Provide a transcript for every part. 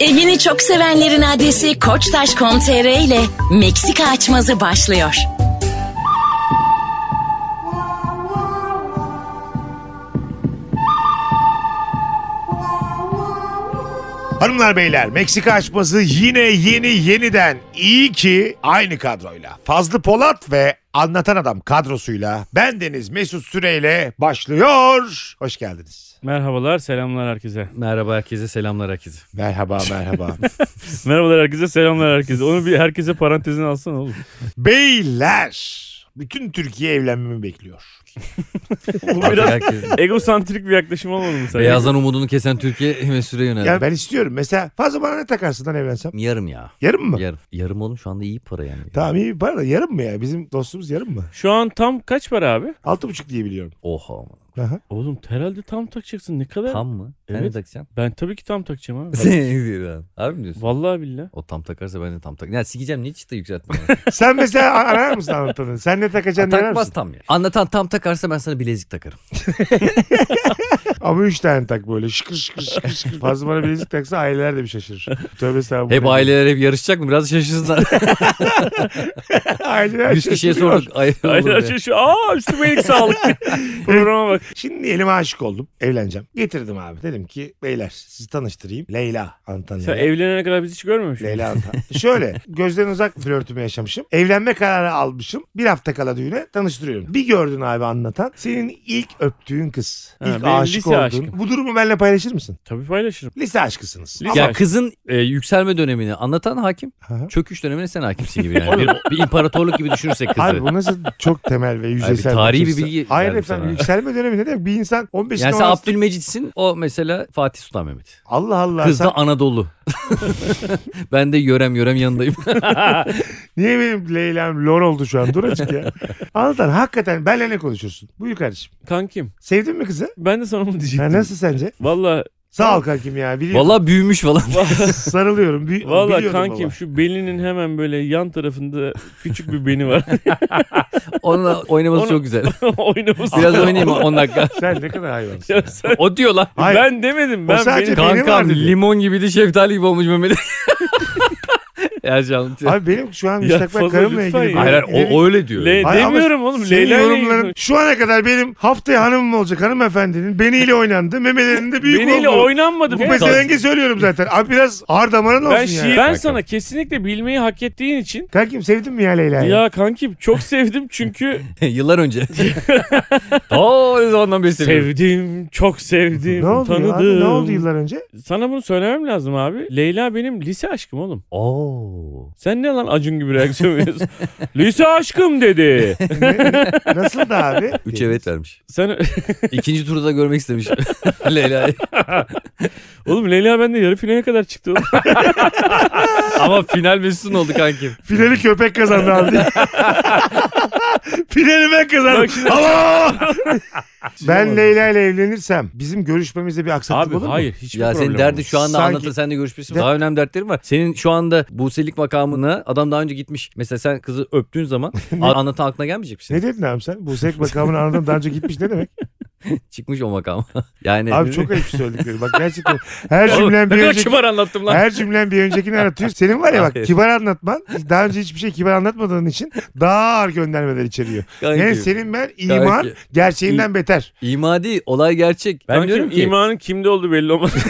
Evini çok sevenlerin adresi Koçtaş.com.tr ile Meksika açmazı başlıyor. Hanımlar beyler Meksika açması yine yeni yeniden iyi ki aynı kadroyla Fazlı Polat ve Anlatan Adam kadrosuyla ben Deniz Mesut Süreyle başlıyor. Hoş geldiniz. Merhabalar, selamlar herkese. Merhaba herkese, selamlar herkese. Merhaba merhaba. Merhabalar herkese, selamlar herkese. Onu bir herkese parantezine alsana oğlum. beyler bütün Türkiye evlenmemi bekliyor. Bu biraz herkes- egosantrik bir yaklaşım olmadı mı sen? Beyazdan umudunu kesen Türkiye Mesut'a yöneldi. Yani ben istiyorum. Mesela fazla bana ne takarsın lan evlensem? Yarım ya. Yarım mı? Yarım. Yarım oğlum şu anda iyi para yani. Tamam iyi bir para da yarım mı ya? Bizim dostumuz yarım mı? Şu an tam kaç para abi? Altı buçuk diye biliyorum. Oha. Aha. Oğlum herhalde tam takacaksın. Ne kadar? Tam mı? Evet. ne takacaksın? Ben tabii ki tam takacağım abi. Harbi mi diyorsun? Vallahi billahi. O tam takarsa ben de tam tak. Ya sikeceğim niye çıta yükseltme ya? Sen mesela arar mısın anlatanı? Sen ne takacaksın arar Takmaz tam ya. Anlatan tam takarsa ben sana bilezik takarım. Ama üç tane tak böyle şıkır şıkır şıkır şıkır. Fazla bana bilezik taksa aileler de bir şaşırır. Tövbe estağfurullah. Hep aileler hep yarışacak mı? Biraz şaşırsınlar. Aileler 100 kişiye şaşırıyor. sorduk. Ay, Aynen olur be. şu aa üstüme iyilik sağlık. Programa bak. Şimdi diyelim aşık oldum. Evleneceğim. Getirdim abi. Dedim ki beyler sizi tanıştırayım. Leyla. Anlatan Sen evlenene kadar biz hiç görmemiş miyiz? Leyla Antan. Şöyle gözden uzak flörtümü yaşamışım. Evlenme kararı almışım. Bir hafta kala düğüne tanıştırıyorum. Bir gördün abi anlatan. Senin ilk öptüğün kız. Ha, ilk benim aşık lise olduğun. aşkım. Bu durumu benimle paylaşır mısın? Tabii paylaşırım. Lise aşkısınız. Lise- Ya aşkı. kızın e, yükselme dönemini anlatan hakim. Aha. Çöküş dönemine sen hakimsin gibi yani. bir, bir imparatorluk gibi düşünürsek kızı. Abi bu nasıl çok temel ve yüzeysel. tarihi bir bilgi Hayır verdim efendim sana. yükselme dönemi ne demek? Bir insan 15 yani sen Abdülmecit'sin o mesela Fatih Sultan Mehmet. Allah Allah. Kız sen da Anadolu. ben de yörem yörem yanındayım. niye benim Leyla'm lor oldu şu an? Dur açık ya. Anlatan hakikaten benle ne konuşuyorsun? Buyur kardeşim. Kankim. Sevdin mi kızı? Ben de sana onu diyecektim. Ha, nasıl sence? Valla Sağ ol kankim ya. Biliyorum. Valla büyümüş falan. Sarılıyorum. Bi- Valla kankim baba. şu belinin hemen böyle yan tarafında küçük bir beni var. Onunla oynaması Onu- çok güzel. Oynaması. Biraz oynayayım 10 dakika. Sen ne kadar hayvansın. Ya sen- O diyor lan. Hayır. ben demedim. O Ben sadece benim... Kankam limon gibiydi şeftali gibi olmuş Mehmet. ya anlatıyor. Abi benim şu an müstakbel karımla ilgili. ya. Hayır hayır o, o öyle diyor. Le- Hayır demiyorum oğlum. Senin Leyla yorumların şu ana kadar benim haftaya hanımım olacak hanımefendinin beniyle oynandı. Memelerinde büyük Beniyle oldu. oynanmadı. Bu pezevengi söylüyorum zaten. Abi biraz ağır damarın olsun Ben, ya. şiir, ben sana kesinlikle bilmeyi hak ettiğin için Kankim sevdin mi ya Leyla'yı? ya kankim çok sevdim çünkü Yıllar önce. Oo ne zamandan beri seviyorum. sevdim, çok sevdim, Ne oldu tanıdım. abi? Ne oldu yıllar önce? Sana bunu söylemem lazım abi. Leyla benim lise aşkım oğlum. Oo. Sen ne lan Acun gibi reaksiyon veriyorsun? lise aşkım dedi. Nasıl da abi? 3 evet vermiş. Sen İkinci turda da görmek istemiş. Leyla'yı. oğlum Leyla bende yarı finale kadar çıktı oğlum. Ama final Mesut'un oldu kankim. Finali köpek kazandı abi. Bak şimdi- Allah! ben Leyla ile evlenirsem bizim görüşmemizde bir aksaklık Abi olur mu? hayır hiçbir Ya problem senin derdi olmaz. şu anda Sanki- anlatın sen de görüşmüşsün. De- Daha önemli dertlerin var. Senin şu anda Buse'lik makamına adam daha önce gitmiş. Mesela sen kızı öptüğün zaman a- anlatan aklına gelmeyecek misin? Ne dedin abi sen? Bu sek makamını anladım daha önce gitmiş ne demek? Çıkmış o makama. yani Abi çok ayıp söyledikleri. Bak gerçekten her Oğlum, cümlen bir önceki... kibar anlattım lan. Her cümlen bir öncekini aratıyor. Senin var ya bak Hayır. kibar anlatman daha önce hiçbir şey kibar anlatmadığın için daha ağır göndermeler içeriyor. Kanki, Yani senin ben iman Kanki. gerçeğinden beter. İma değil olay gerçek. Ben Kankim, diyorum ki imanın kimde olduğu belli olmaz.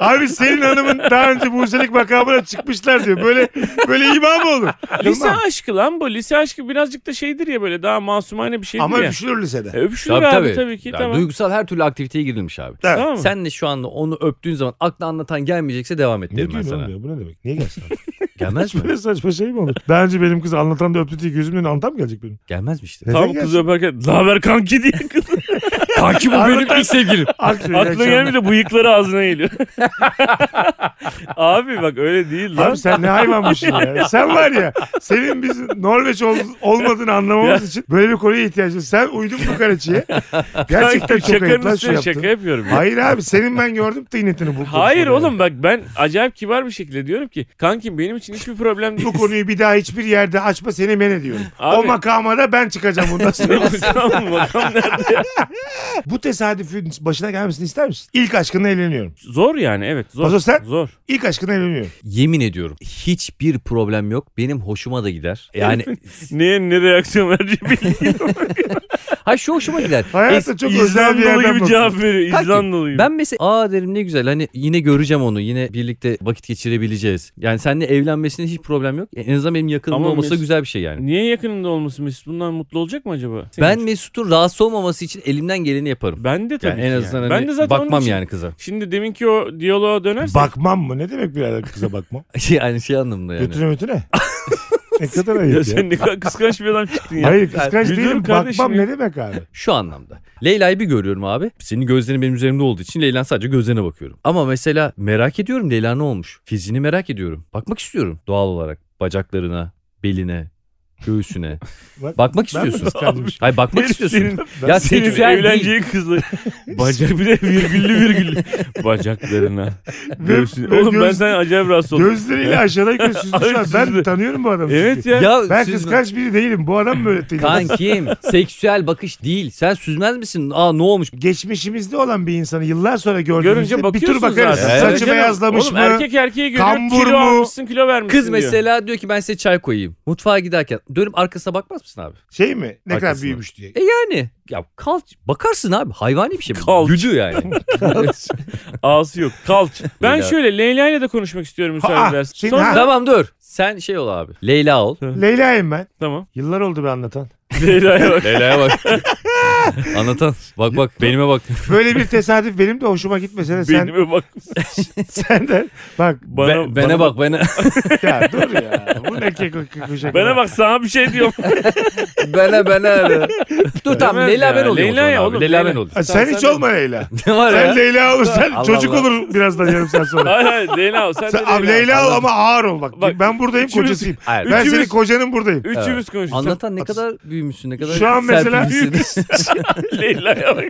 Abi senin hanımın daha önce Buse'lik makamına çıkmışlar diyor. Böyle böyle iman mı olur? lise aşkı lan bu. Lise aşkı birazcık da şeydir ya böyle daha masumane bir şeydir Ama ya. Öpüşülür lisede. E, Öpüşülür Tabii abi tabii. tabii ki Ya tamam. Duygusal her türlü aktiviteye girilmiş abi. Evet. Tamam mı? Sen de şu anda onu öptüğün zaman akla anlatan gelmeyecekse devam et Ne derim ben diyorsun sana. ya? Bu ne demek? Niye gelsin abi? Gelmez mi? Böyle saçma şey mi olur? Daha önce benim kız anlatan da öptü diye gözümün önüne anlatan mı gelecek benim? Gelmez mi işte? Neden Tam gelsin? kızı öperken ne haber kanki diye kız. Kanki bu benim ilk sevgilim. Aklına gelmiyor da bıyıkları ağzına geliyor. Abi bak öyle değil lan. Abi sen ne hayvanmışsın ya. Sen var ya senin biz Norveç ol- olmadığını anlamamız için böyle bir konuya ihtiyacımız. Sen uydun bu kareçiye. Gerçekten Kanki, çok ayıp şakanın lan şu üstüne yaptın. şaka yapıyorum. ya. Hayır abi senin ben gördüm tıynetini bu Hayır oğlum bak ben acayip kibar bir şekilde diyorum ki kankim benim için hiçbir problem değil. Bu konuyu bir daha hiçbir yerde açma seni men ediyorum. Abi- O makama da ben çıkacağım bundan sonra. Tamam makam nerede ya? Bu tesadüfün başına gelmesini ister misin? İlk aşkınla evleniyorum. Zor yani evet zor. Paso sen? Zor. İlk aşkınla evleniyorum. Yemin ediyorum hiçbir problem yok. Benim hoşuma da gider. Yani Neye ne reaksiyon vereceği bilmiyorum. ha şu hoşuma gider. Hayatta çok özel bir İzlandalı yerden gibi cevap bakıyorsun. veriyor. Kanki, İzlandalı gibi. Ben mesela aa derim ne güzel hani yine göreceğim onu yine birlikte vakit geçirebileceğiz. Yani seninle evlenmesinde hiç problem yok. En azından benim yakınımda Ama olması da Mesut- güzel bir şey yani. Niye yakınında olması Mesut? Bundan mutlu olacak mı acaba? Senin Ben için. Mesut'un rahatsız olmaması için elimden geleni yaparım. ben de tabii Yani ki en azından yani. hani ben de zaten bakmam için- yani kıza. Şimdi deminki o diyaloğa dönersek. Bakmam mı? Ne demek birader kıza bakmam? yani şey anlamında yani. Götüne götüne. ne kadar ayıp ya ya. sen ne kadar kıskanç bir adam çıktın ya. Hayır kıskanç Müdür değilim. kardeşim Bakmam ne demek abi? Şu anlamda. Leyla'yı bir görüyorum abi. Senin gözlerin benim üzerimde olduğu için Leyla'nın sadece gözlerine bakıyorum. Ama mesela merak ediyorum Leyla ne olmuş? Fiziğini merak ediyorum. Bakmak istiyorum doğal olarak. Bacaklarına, beline, göğsüne. Bak- Bakmak Ben istiyorsun. Hayır bakmak Herif istiyorsun. Senin, Ya senin seksüel evleneceğin kızla bacak bir de virgüllü virgüllü bacaklarına. Göğsüne. Oğlum ben göz- sana acayip rahatsız oldum. Gözleriyle an. Abi Ben tanıyorum bu adamı. Evet çünkü. ya. Ya Ben süzme- kıskanç biri değilim. Bu adam böyle değil. Kankim seksüel bakış değil. Sen süzmez misin? Aa ne olmuş? Geçmişimizde olan bir insanı yıllar sonra gördüğümüzde bir tur bakarız. zaten. Evet. Saçı Canım, beyazlamış oğlum, mı? Erkek erkeği görüyor Kambur kilo mu? almışsın kilo vermişsin Kız diyor. mesela diyor ki ben size çay koyayım. Mutfağa giderken dönüp arkasına bakmaz mısın abi? Şey mi? Ne kadar Arkasına. büyümüş diye. E yani ya kalç bakarsın abi hayvani bir şey. bu. Kalç. Güdü yani. Ağzı yok kalç. Ben Leyla. şöyle Leyla ile de konuşmak istiyorum müsaade şimdi Sonra ha. tamam dur. Sen şey ol abi. Leyla ol. Leyla'yım ben. tamam. Yıllar oldu be anlatan. Leyla'ya bak. Leyla'ya bak. Anlatan. Bak bak benime bak. Böyle bir tesadüf benim de hoşuma gitmese de sen, Benime bak. sen de bak Bana, Be- bene bak bene. ya dur ya. Bu ne keko kuşak. Bana bak sana bir şey diyorum. bene bene. dur tamam Leyla ben olayım. Leyla ya oğlum, Leyla Leyla. ben. Ha, sen, hiç olma Leyla. Ne var Sen ya? Leyla olursan Allah çocuk Allah. olur birazdan yarım saat sonra. hayır hayır Leyla ol. Sen, Sen, de abi Leyla ol ama ağır ol bak. Bak, ben buradayım üçümüz- kocasıyım. Hayır. Ben Üçümüz- senin kocanın buradayım. Üçümüz konuşuyoruz. Anlatan ne kadar büyümüşsün ne kadar Şu an mesela serpilmişsin. Leyla'ya bak.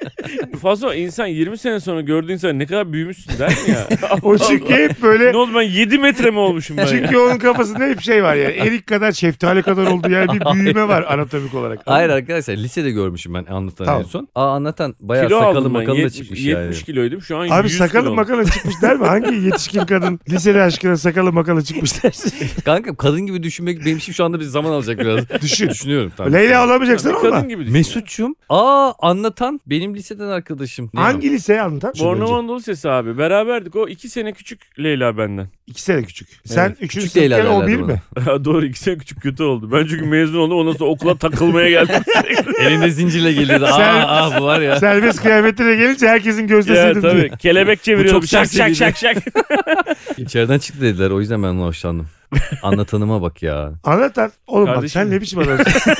Fazla insan 20 sene sonra gördüğü insan ne kadar büyümüşsün der mi ya? O çünkü hep böyle ne oldu ben 7 metre mi olmuşum ben ya? Çünkü onun kafasında hep şey var yani. Erik kadar şeftali kadar oldu yani bir büyüme var anatomik olarak. Hayır arkadaşlar lisede görmüşüm ben anlatan Tamam. en son. Aa anlatan bayağı Kilo sakalı makalı da 70, çıkmış 70 yani. kiloydum. Şu an Abi 100 sakalı kilo. makalı çıkmış der mi? Hangi yetişkin kadın liseli aşkına sakalı makalı çıkmış dersin? Kanka kadın gibi düşünmek benim için şu anda bir zaman alacak biraz. Düşün. Düşünüyorum. Tamam. Leyla olamayacaksan Bir olma. kadın gibi düşün. Mesut'cum. Aa anlatan benim liseden arkadaşım. Ne Hangi lise anlatan? Bornova Anadolu Sesi abi. Beraberdik. O 2 sene küçük Leyla benden. İki sene küçük. Sen Evet, üçüncü küçük Leyla sınıfken o derlerdi bir mi? Doğru 2 sene küçük kötü oldu. Ben çünkü mezun oldum. Ondan sonra okula takılmaya geldim. Elinde zincirle geliyordu. Aa, Sen- aa bu var ya. Serbest kıyafetine gelince herkesin ya gözdesiydim diyor. tabii. Kelebek çeviriyordu. çok Şak şak şak şak. İçeriden çıktı dediler o yüzden ben ona hoşlandım. Anlatanıma bak ya. Anlatan. Oğlum bak Kardeşim. sen ne biçim adamsın?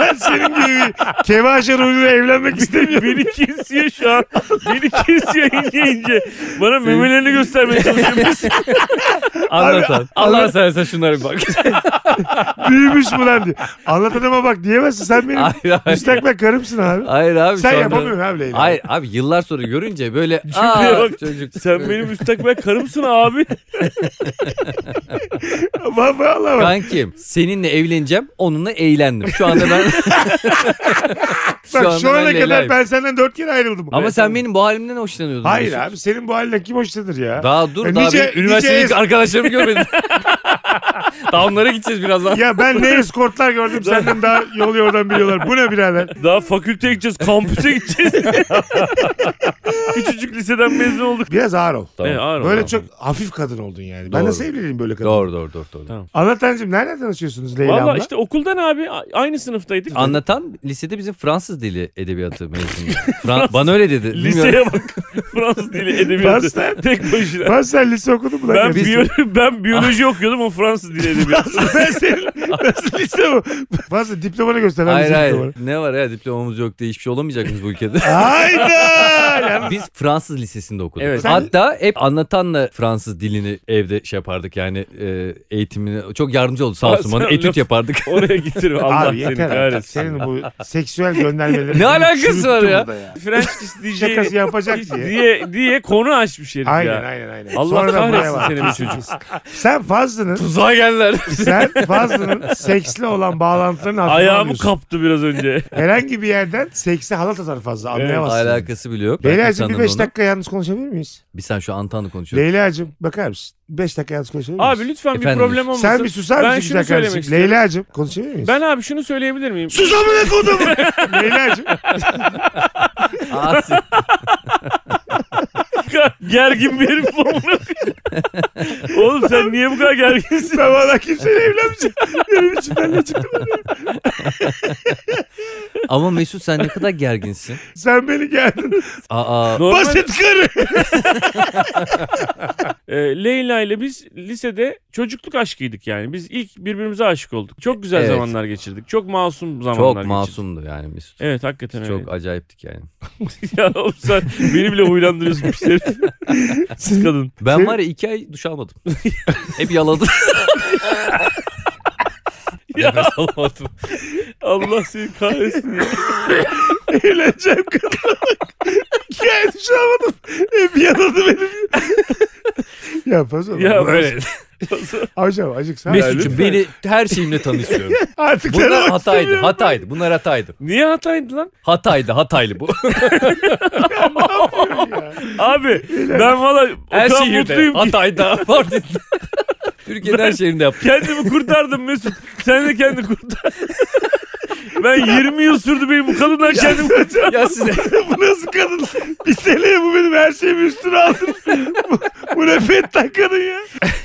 ben senin gibi bir ruhuyla evlenmek istemiyorum. Beni kesiyor şu an. Beni kesiyor ince ince. Bana memelerini göstermeye çalışıyor. Anlatan. Allah seversen şunlara bir bak. Büyümüş mü lan diyor. Anlatanıma bak diyemezsin. Sen benim hayır hayır. müstakbel karımsın abi. Hayır abi Sen anda- yapamıyorsun abi Leyla. Hayır abi yıllar sonra görünce böyle aa bak. çocuk. Sen benim müstakbel karımsın abi. Bak valla bak. Kankim seninle evleneceğim onunla eğlendim. Şu anda ben Bak şu ana ben kadar Leyla'yım. ben senden dört kere ayrıldım. Ama Evet, sen benim bu halimden hoşlanıyordun. Hayır Mesut. abi senin bu haline kim hoşlanır ya? Daha dur E, daha nice- benim üniversitedeki nice- arkadaşlarımı görmedin. daha onlara gideceğiz birazdan. Ya ben ne eskortlar gördüm senden daha yol yordan biliyorlar. Bu ne birader? Daha fakülteye gideceğiz. Kampüse gideceğiz. Küçücük liseden mezun olduk. Biraz ağır ol. E, ağır ol, Böyle ol. çok hafif kadın oldun yani. Ben Doğru. nasıl evleneyim böyle kadın? Doğru doğru doğru. doğru. Tamam. Anlatancığım nereden tanışıyorsunuz Leyla Valla işte okuldan abi a- aynı sınıftaydık. Anlatan lisede bizim Fransız dili edebiyatı mezunu. Fran- bana öyle dedi. Bilmiyorum. Liseye bak. Fransız dili edebiyatı. Başta- Tek başına. Sen lise okudun mu lan? Ben, biyo- ben biyoloji okuyordum o Fransız dili edebiyatı. ben senin nasıl lise bu? Fazla diplomanı göster. Hayır hayır. diplomanı. Ne var ya diplomamız yok diye hiçbir şey olamayacak mıyız bu ülkede? Hayda! yalnız. Biz Fransız lisesinde okuduk. Evet. Hatta hep anlatanla Fransız dilini evde şey yapardık yani e, eğitimini çok yardımcı oldu sağ olsun Sen bana etüt yapardık. Oraya getir. Allah Abi seni kahretsin. Senin bu seksüel göndermelerin. Ne alakası var ya? ya. French kiss DJ Şakası yapacak diye. diye diye konu açmış herif Aynen ya. aynen aynen. Allah Sonra kahretsin seni bir çocuk. Sen Fazlı'nın Tuzağa geldiler. sen Fazlı'nın seksle olan bağlantılarını Ayağımı kaptı biraz önce. Herhangi bir yerden seksi halat atar Fazlı anlayamazsın. Alakası bile yok. Leyla'cığım bir Sanırım 5 onu. dakika yalnız konuşabilir miyiz? Bir sen şu Antan'la konuşuyoruz. Leyla'cığım bakar mısın? 5 dakika yalnız konuşabilir miyiz? Abi lütfen bir Efendim? problem olmasın. Sen bir susar Ben mısın şunu söylemek istiyorum. Leyla'cığım konuşabilir miyiz? Ben abi şunu söyleyebilir miyim? Sus amına kodumu! Leyla'cığım. Asi. Gergin bir herif. Oğlum sen niye bu kadar gerginsin? Ben valla kimseyle evlenmeyeceğim. Benim içimden ne çıktı bana? Ama Mesut sen ne kadar gerginsin. Sen beni geldin. Aa, Normal, Basit karı. e, Leyla ile biz lisede çocukluk aşkıydık yani. Biz ilk birbirimize aşık olduk. Çok güzel Evet. zamanlar geçirdik. Çok masum zamanlar çok geçirdik. masumdu yani Mesut. Evet hakikaten öyle. Çok acayiptik yani. ya oğlum sen beni bile huylandırıyorsun pis herif. Siz kadın. Ben var ya iki ay duş almadım. Hep yaladım. Nefes alamadım. Allah seni kahretsin ya. Bak. İki ay duş almadım. Hep yanadı benim. ya fazla. Ya Böyle. Hocam acık sen. Mesut'cum beni her şeyimle tanışıyorum. Artık Bunlar hataydı, hataydı. Bunlar hataydı. Niye hataydı lan? Hataydı, hataylı bu. Ya. Abi ben valla o her kadar şehirde. mutluyum ki. Hatay'da, Mardin'de. Türkiye'nin her şehrinde yaptım. Kendimi kurtardım Mesut. Sen de kendini kurtar. ben 20 yıl sürdü benim bu kadından kendimi kurtardım. Ya size bu nasıl kadın? Bir seneye bu benim her şeyimi üstüne aldın. bu, bu ne fettan kadın ya.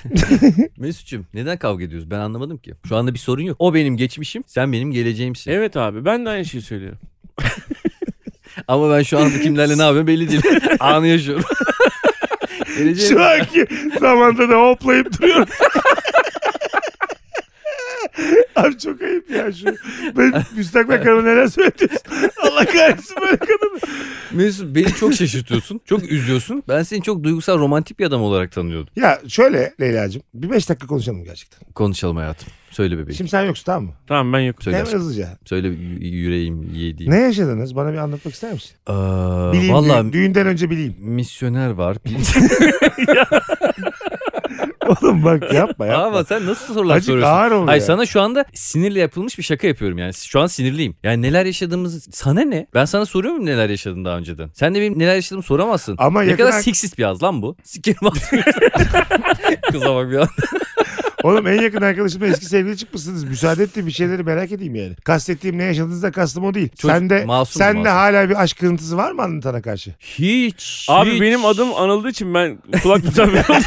Mesut'cum neden kavga ediyoruz ben anlamadım ki. Şu anda bir sorun yok. O benim geçmişim, sen benim geleceğimsin. Evet abi ben de aynı şeyi söylüyorum. Ama ben şu anda kimlerle ne yapıyorum belli değil. Anı yaşıyorum. Geleceğim. Şu anki zamanda da hoplayıp duruyorum. Abi çok ayıp ya şu. Ben müstakbel karıma neler söylüyorsun. Allah kahretsin böyle kadını. Mesut beni çok şaşırtıyorsun. Çok üzüyorsun. Ben seni çok duygusal romantik bir adam olarak tanıyordum. Ya şöyle Leyla'cığım bir beş dakika konuşalım gerçekten. Konuşalım hayatım. Söyle bebeğim. Şimdi sen yoksun tamam mı? Tamam ben yokum. Söyle Hemen aşkım. hızlıca. Söyle y- yüreğim yediğim. Ne yaşadınız? Bana bir anlatmak ister misin? Ee, Bileyim Valla düğün- düğünden önce bileyim. misyoner var. Oğlum bak yapma yapma. Ama sen nasıl sorular Acık soruyorsun? ağır ol Hayır ya. sana şu anda sinirle yapılmış bir şaka yapıyorum yani. Şu an sinirliyim. Yani neler yaşadığımızı sana ne? Ben sana soruyorum neler yaşadın daha önceden. Sen de benim neler yaşadığımı soramazsın. Ama ne yakın kadar ar- seksist bir az lan bu. Sikerim ağzını. Kıza bak bir an. Oğlum en yakın arkadaşımla eski sevgili çıkmışsınız. Müsaade ettiğim bir şeyleri merak edeyim yani. Kastettiğim ne yaşadığınızda kastım o değil. Çocuk- sende masum, sende masum. hala bir aşk kırıntısı var mı anlatana karşı? Hiç. Abi hiç. benim adım anıldığı için ben kulak tutamıyorum.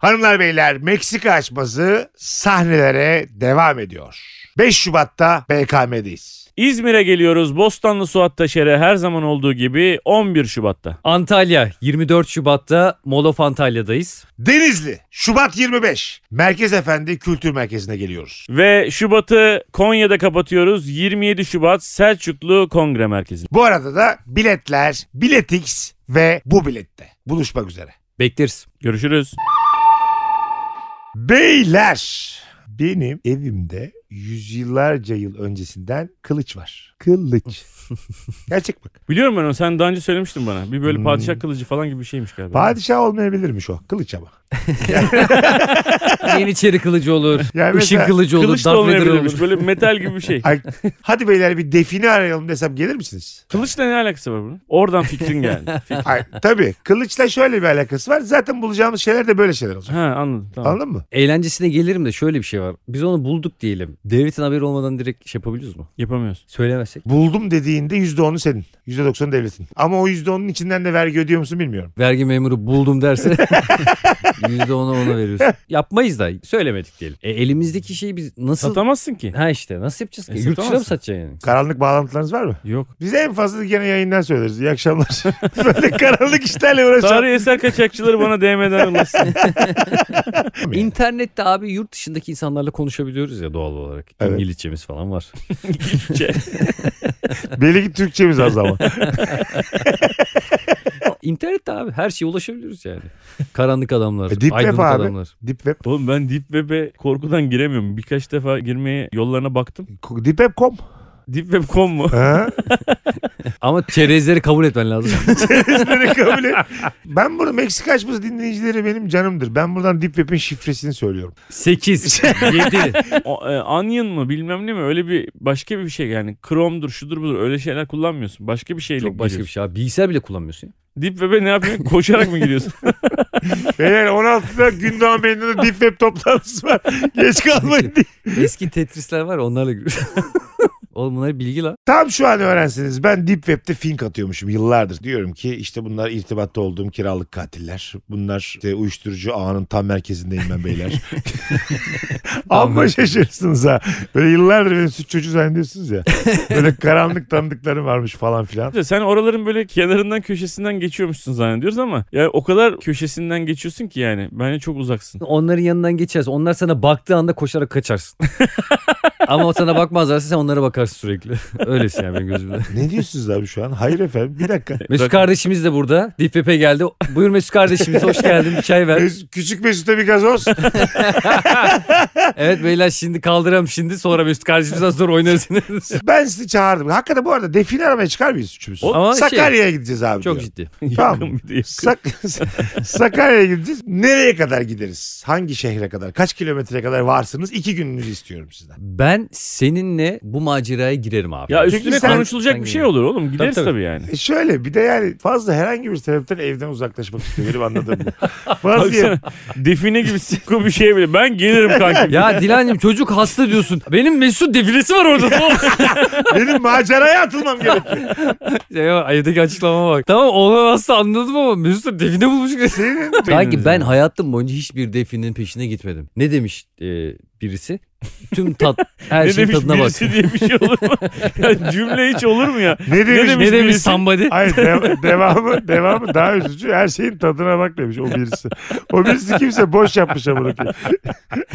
Hanımlar beyler Meksika açması sahnelere devam ediyor. 5 Şubat'ta BKM'deyiz. İzmir'e geliyoruz. Bostanlı Suat Taşer'e her zaman olduğu gibi 11 Şubat'ta. Antalya 24 Şubat'ta Molof Antalya'dayız. Denizli Şubat 25 Merkez Efendi Kültür Merkezi'ne geliyoruz. Ve Şubat'ı Konya'da kapatıyoruz. 27 Şubat Selçuklu Kongre Merkezi. Bu arada da biletler Biletix ve bu bilette buluşmak üzere. Bekleriz. Görüşürüz. Beyler benim evimde yüzyıllarca yıl öncesinden kılıç var. Kılıç. Gerçek bak. Biliyorum ben onu. Sen daha önce söylemiştin bana. Bir böyle Hmm. padişah kılıcı falan gibi bir şeymiş galiba. Padişah olmayabilirmiş o. Kılıç ama. Yeniçeri kılıcı olur. Yani Işın mesela kılıcı olur. Kılıç da Darth Vader olmayabilirmiş. olur. Böyle metal gibi bir şey. Ay, hadi beyler bir define arayalım desem gelir misiniz? Kılıçla ne alakası var bunun? Oradan fikrin geldi. Fikrin. Ay, tabii. Kılıçla şöyle bir alakası var. Zaten bulacağımız şeyler de böyle şeyler olacak. ha anladım. Tamam. Anladın mı? Eğlencesine gelirim de şöyle bir şey var. Biz onu bulduk diyelim. Devletin haberi olmadan direkt şey yapabiliyoruz mu? Yapamıyoruz. Söylemezsek. Buldum dediğinde %10'u senin. %90'ı devletin. Ama o %10'un içinden de vergi ödüyor musun bilmiyorum. Vergi memuru buldum derse %10'u ona veriyorsun. Yapmayız da söylemedik diyelim. E, elimizdeki şeyi biz nasıl... Satamazsın ki. Ha işte nasıl yapacağız ki? E, Yurt dışına mı satamazsın. satacaksın yani? Karanlık bağlantılarınız var mı? Yok. Biz en fazla gene yayından söyleriz. İyi akşamlar. Böyle karanlık işlerle uğraşan. Tarihi eser kaçakçıları bana DM'den ulaşsın. İnternette abi yurt dışındaki insanlarla konuşabiliyoruz ya doğal olarak. Evet. İngilizcemiz falan var. İngilizce. Belki Türkçemiz az ama. İnternette abi her şeye ulaşabiliyoruz yani. Karanlık adamlar, E, Deep Web aydınlık abi. adamlar. Deep Web. Oğlum ben Deep Web'e korkudan giremiyorum. Birkaç defa girmeye yollarına baktım. Deep Web.com. Deepweb.com mu? Ha? Ama çerezleri kabul etmen lazım. Çerezleri kabul et. Ben bunu Meksika açması dinleyicileri benim canımdır. Ben buradan Deep Web'in şifresini söylüyorum. 8, 7. O, e, Onion mı bilmem ne mi öyle bir başka bir şey yani Chrome'dur şudur budur öyle şeyler kullanmıyorsun. Başka bir şeyle Çok başka bir şey abi. Bilgisayar bile kullanmıyorsun. ya. Deep Web'e ne yapıyorsun? Koşarak mı giriyorsun? Beyler 16'da Gündoğan Bey'inde de Deep Web toplantısı var. Geç kalmayın diye. Eski Tetris'ler var ya, onlarla giriyorsun. Oğlum bunlar bilgi lan. Tam şu an öğrensiniz. Ben Deep Web'de fink atıyormuşum yıllardır. Diyorum ki işte bunlar irtibatta olduğum kiralık katiller. Bunlar işte uyuşturucu ağının tam merkezindeyim ben beyler. Amma şaşırırsınız ha. Böyle yıllardır beni suç çocuğu zannediyorsunuz ya. Böyle karanlık tanıdıklarım varmış falan filan. Sen oraların böyle kenarından köşesinden geçiyormuşsun zannediyoruz ama ya o kadar köşesinden geçiyorsun ki yani bence çok uzaksın. Onların yanından geçersin. Onlar sana baktığı anda koşarak kaçarsın. Ama o sana bakmazlarsa sen onlara bakarsın sürekli. Öylesin yani benim gözümde. Ne diyorsunuz abi şu an? Hayır efendim bir dakika. Mesut kardeşimiz de burada. Deep Web'e geldi. Buyur Mesut kardeşimiz hoş geldin. Bir çay ver. Mes- Küçük Mesut'a bir gazoz. Evet beyler şimdi kaldıram şimdi sonra Mesut kardeşimizden sonra oynarız. ben sizi çağırdım. Hakikaten bu arada define aramaya çıkar mıyız üçümüz? Ama şey- Sakarya'ya gideceğiz abi Çok diyor. ciddi. Tamam. Yakın bir de yakın. Sak Sakarya'ya gideceğiz. Nereye kadar gideriz? Hangi şehre kadar? Kaç kilometreye kadar varsınız? İki gününüzü istiyorum sizden. Ben seninle bu maceraya girerim abi. Ya Çünkü üstüne sen- konuşulacak sen bir şey olur oğlum. Gideriz Tabii, tabii, tabii. yani. E şöyle bir de yani fazla herhangi bir sebepten evden uzaklaşmak istiyor. Benim anladığım bu. Fazla Baksana define gibi sikko bir şey bile. Ben gelirim kanki. Ya Dilancım çocuk hasta diyorsun. Benim Mesut defilesi var orada. tamam. benim maceraya atılmam gerekiyor. şey var, evdeki açıklama bak. Tamam oğlan hasta anladım ama Mesut da define bulmuş. Senin Sanki ben hayatım boyunca hiçbir definin peşine gitmedim. Ne demiş e, birisi? Tüm tat her ne şeyin demiş tadına bak. birisi diye bir şey olur mu? ya cümle hiç olur mu ya? ne demiş? demiş Ne demiş somebody? Hayır de- devamı devamı daha üzücü. Her şeyin tadına bak demiş o birisi. O birisi kimse boş yapmış amına koyayım.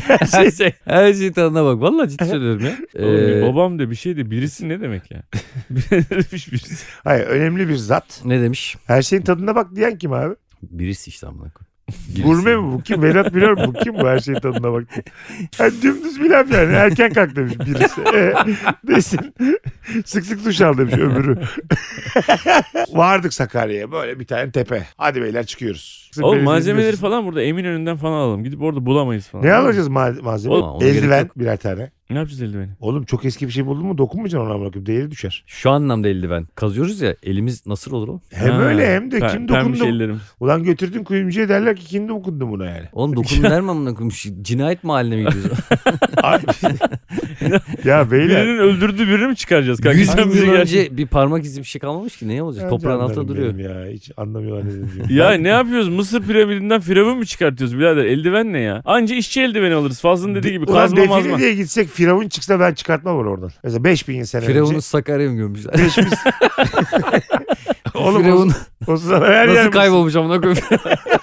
Her şey, her şeyin tadına bak. Vallahi ciddi söylüyorum ya. Ee, babam de bir şey de birisi ne demek ya? ne demiş birisi? Hayır önemli bir zat. ne demiş? Her şeyin tadına bak diyen kim abi? Birisi işte amına koyayım. Gurme mi bu kim? Vedat biliyor mu bu kim bu her şeyin tadına bak. Yani dümdüz bir laf yani. Erken kalk demiş birisi. E, desin. sık sık duş al demiş öbürü. Vardık Sakarya'ya böyle bir tane tepe. Hadi beyler çıkıyoruz. Oğlum Belediye malzemeleri falan burada Eminönü'nden falan alalım. Gidip orada bulamayız falan. Ne alacağız ma- malzeme? Oğlum, ona gerek Eldiven birer tane. Ne yapacağız eldiveni? Oğlum çok eski bir şey buldun mu dokunmayacaksın ona bırakıp değeri düşer. Şu anlamda eldiven. Kazıyoruz ya elimiz nasıl olur o? Hem Ha, öyle hem de pe- kim pembiş dokundu? ellerim. Ulan götürdün kuyumcuya derler ki kim dokundu buna yani. Oğlum dokun der mi amına koyayım? Cinayet mahalline mi gidiyoruz? Ya beyler. Birinin öldürdüğü birini mi çıkaracağız kanka? 100 Sen bin bize yıl gel- önce bir parmak izi bir şey kalmamış ki ne olacak? Toprağın altında Canlarım duruyor. benim Ya hiç anlamıyorlar ne dediğimi. Ya ne yapıyoruz? Mısır piramidinden firavun mu çıkartıyoruz birader? Eldiven ne ya? Anca işçi eldiveni alırız. Fazlının dediği gibi. Ulan Kazma defile mazma. diye gitsek Firavun çıksa ben çıkartmam onu oradan. Mesela 5000 sene Firavun'u önce. Sakarya'ya mı gömmüşler? Geçmiş. Oğlum Firavun o, o zaman her yer nasıl kaybolmuş amına koyayım?